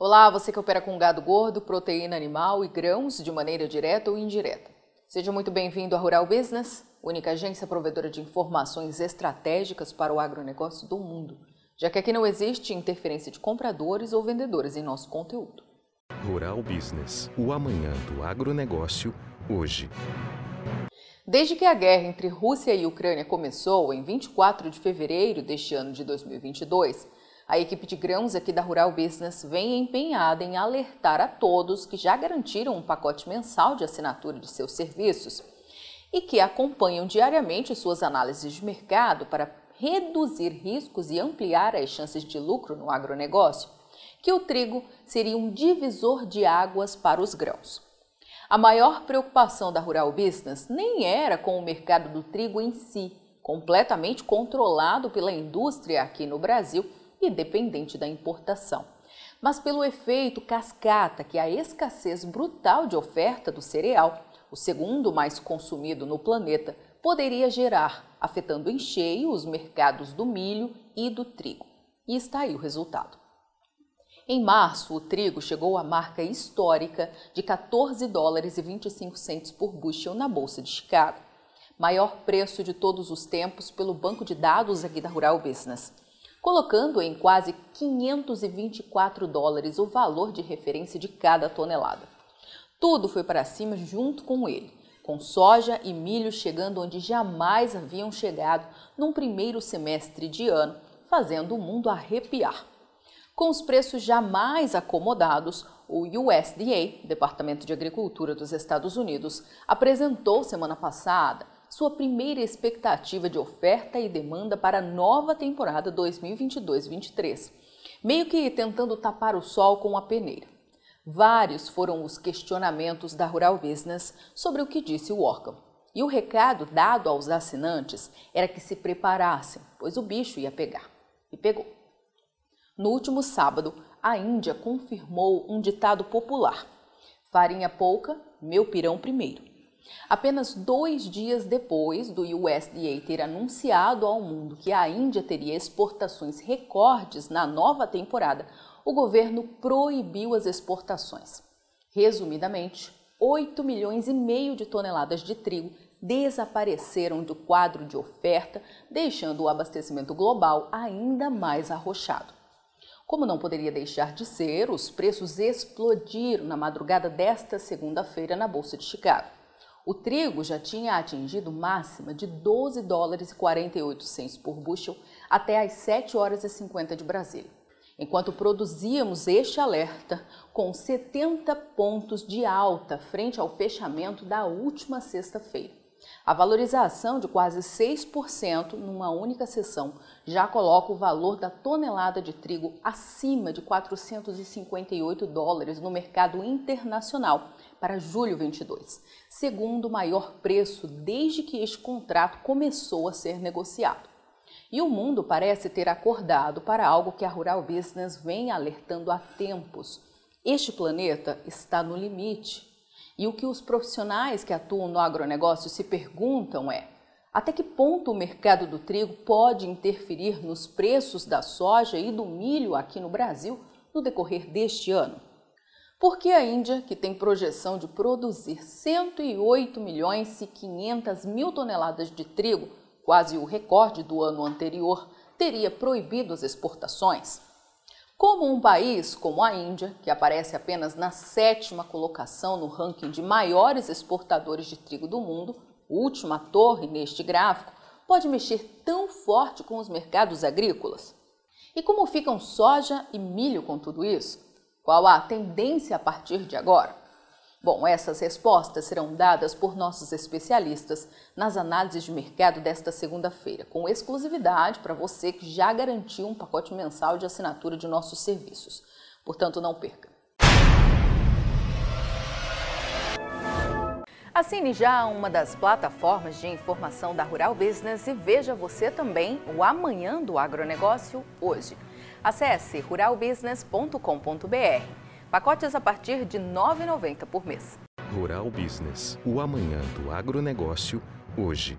Olá, você que opera com gado gordo, proteína animal e grãos de maneira direta ou indireta. Seja muito bem-vindo à Rural Business, única agência provedora de informações estratégicas para o agronegócio do mundo, já que aqui não existe interferência de compradores ou vendedores em nosso conteúdo. Rural Business, o amanhã do agronegócio, hoje. Desde que a guerra entre Rússia e Ucrânia começou em 24 de fevereiro deste ano de 2022, a equipe de grãos aqui da Rural Business vem empenhada em alertar a todos que já garantiram um pacote mensal de assinatura de seus serviços e que acompanham diariamente suas análises de mercado para reduzir riscos e ampliar as chances de lucro no agronegócio, que o trigo seria um divisor de águas para os grãos. A maior preocupação da Rural Business nem era com o mercado do trigo em si, completamente controlado pela indústria aqui no Brasil e dependente da importação, mas pelo efeito cascata que a escassez brutal de oferta do cereal, o segundo mais consumido no planeta, poderia gerar, afetando em cheio os mercados do milho e do trigo. E está aí o resultado. Em março, o trigo chegou à marca histórica de 14 dólares e 25 centos por bushel na Bolsa de Chicago, maior preço de todos os tempos pelo banco de dados aqui da Rural Business colocando em quase 524 dólares o valor de referência de cada tonelada. Tudo foi para cima junto com ele, com soja e milho chegando onde jamais haviam chegado num primeiro semestre de ano, fazendo o mundo arrepiar. Com os preços jamais acomodados, o USDA, Departamento de Agricultura dos Estados Unidos, apresentou semana passada sua primeira expectativa de oferta e demanda para a nova temporada 2022-23, meio que tentando tapar o sol com a peneira. Vários foram os questionamentos da Rural Business sobre o que disse o órgão. E o recado dado aos assinantes era que se preparassem, pois o bicho ia pegar. E pegou. No último sábado, a Índia confirmou um ditado popular: farinha pouca, meu pirão primeiro. Apenas dois dias depois do USDA ter anunciado ao mundo que a Índia teria exportações recordes na nova temporada, o governo proibiu as exportações. Resumidamente, 8 milhões e meio de toneladas de trigo desapareceram do quadro de oferta, deixando o abastecimento global ainda mais arrochado. Como não poderia deixar de ser, os preços explodiram na madrugada desta segunda-feira na Bolsa de Chicago. O trigo já tinha atingido máxima de 12 dólares e 48 centos por bushel até às 7 horas e 50 de Brasília. Enquanto produzíamos este alerta com 70 pontos de alta frente ao fechamento da última sexta-feira. A valorização de quase 6% numa única sessão já coloca o valor da tonelada de trigo acima de 458 dólares no mercado internacional para julho 22, segundo maior preço desde que este contrato começou a ser negociado. E o mundo parece ter acordado para algo que a Rural Business vem alertando há tempos. Este planeta está no limite. E o que os profissionais que atuam no agronegócio se perguntam é: até que ponto o mercado do trigo pode interferir nos preços da soja e do milho aqui no Brasil no decorrer deste ano? Porque a Índia, que tem projeção de produzir 108 milhões e 500 mil toneladas de trigo, quase o recorde do ano anterior, teria proibido as exportações? Como um país como a Índia, que aparece apenas na sétima colocação no ranking de maiores exportadores de trigo do mundo, última torre neste gráfico, pode mexer tão forte com os mercados agrícolas? E como ficam soja e milho com tudo isso? Qual a tendência a partir de agora? Bom, essas respostas serão dadas por nossos especialistas nas análises de mercado desta segunda-feira, com exclusividade para você que já garantiu um pacote mensal de assinatura de nossos serviços. Portanto, não perca. Assine já uma das plataformas de informação da Rural Business e veja você também o Amanhã do Agronegócio hoje. Acesse ruralbusiness.com.br. Pacotes a partir de R$ 9,90 por mês. Rural Business, o amanhã do agronegócio, hoje.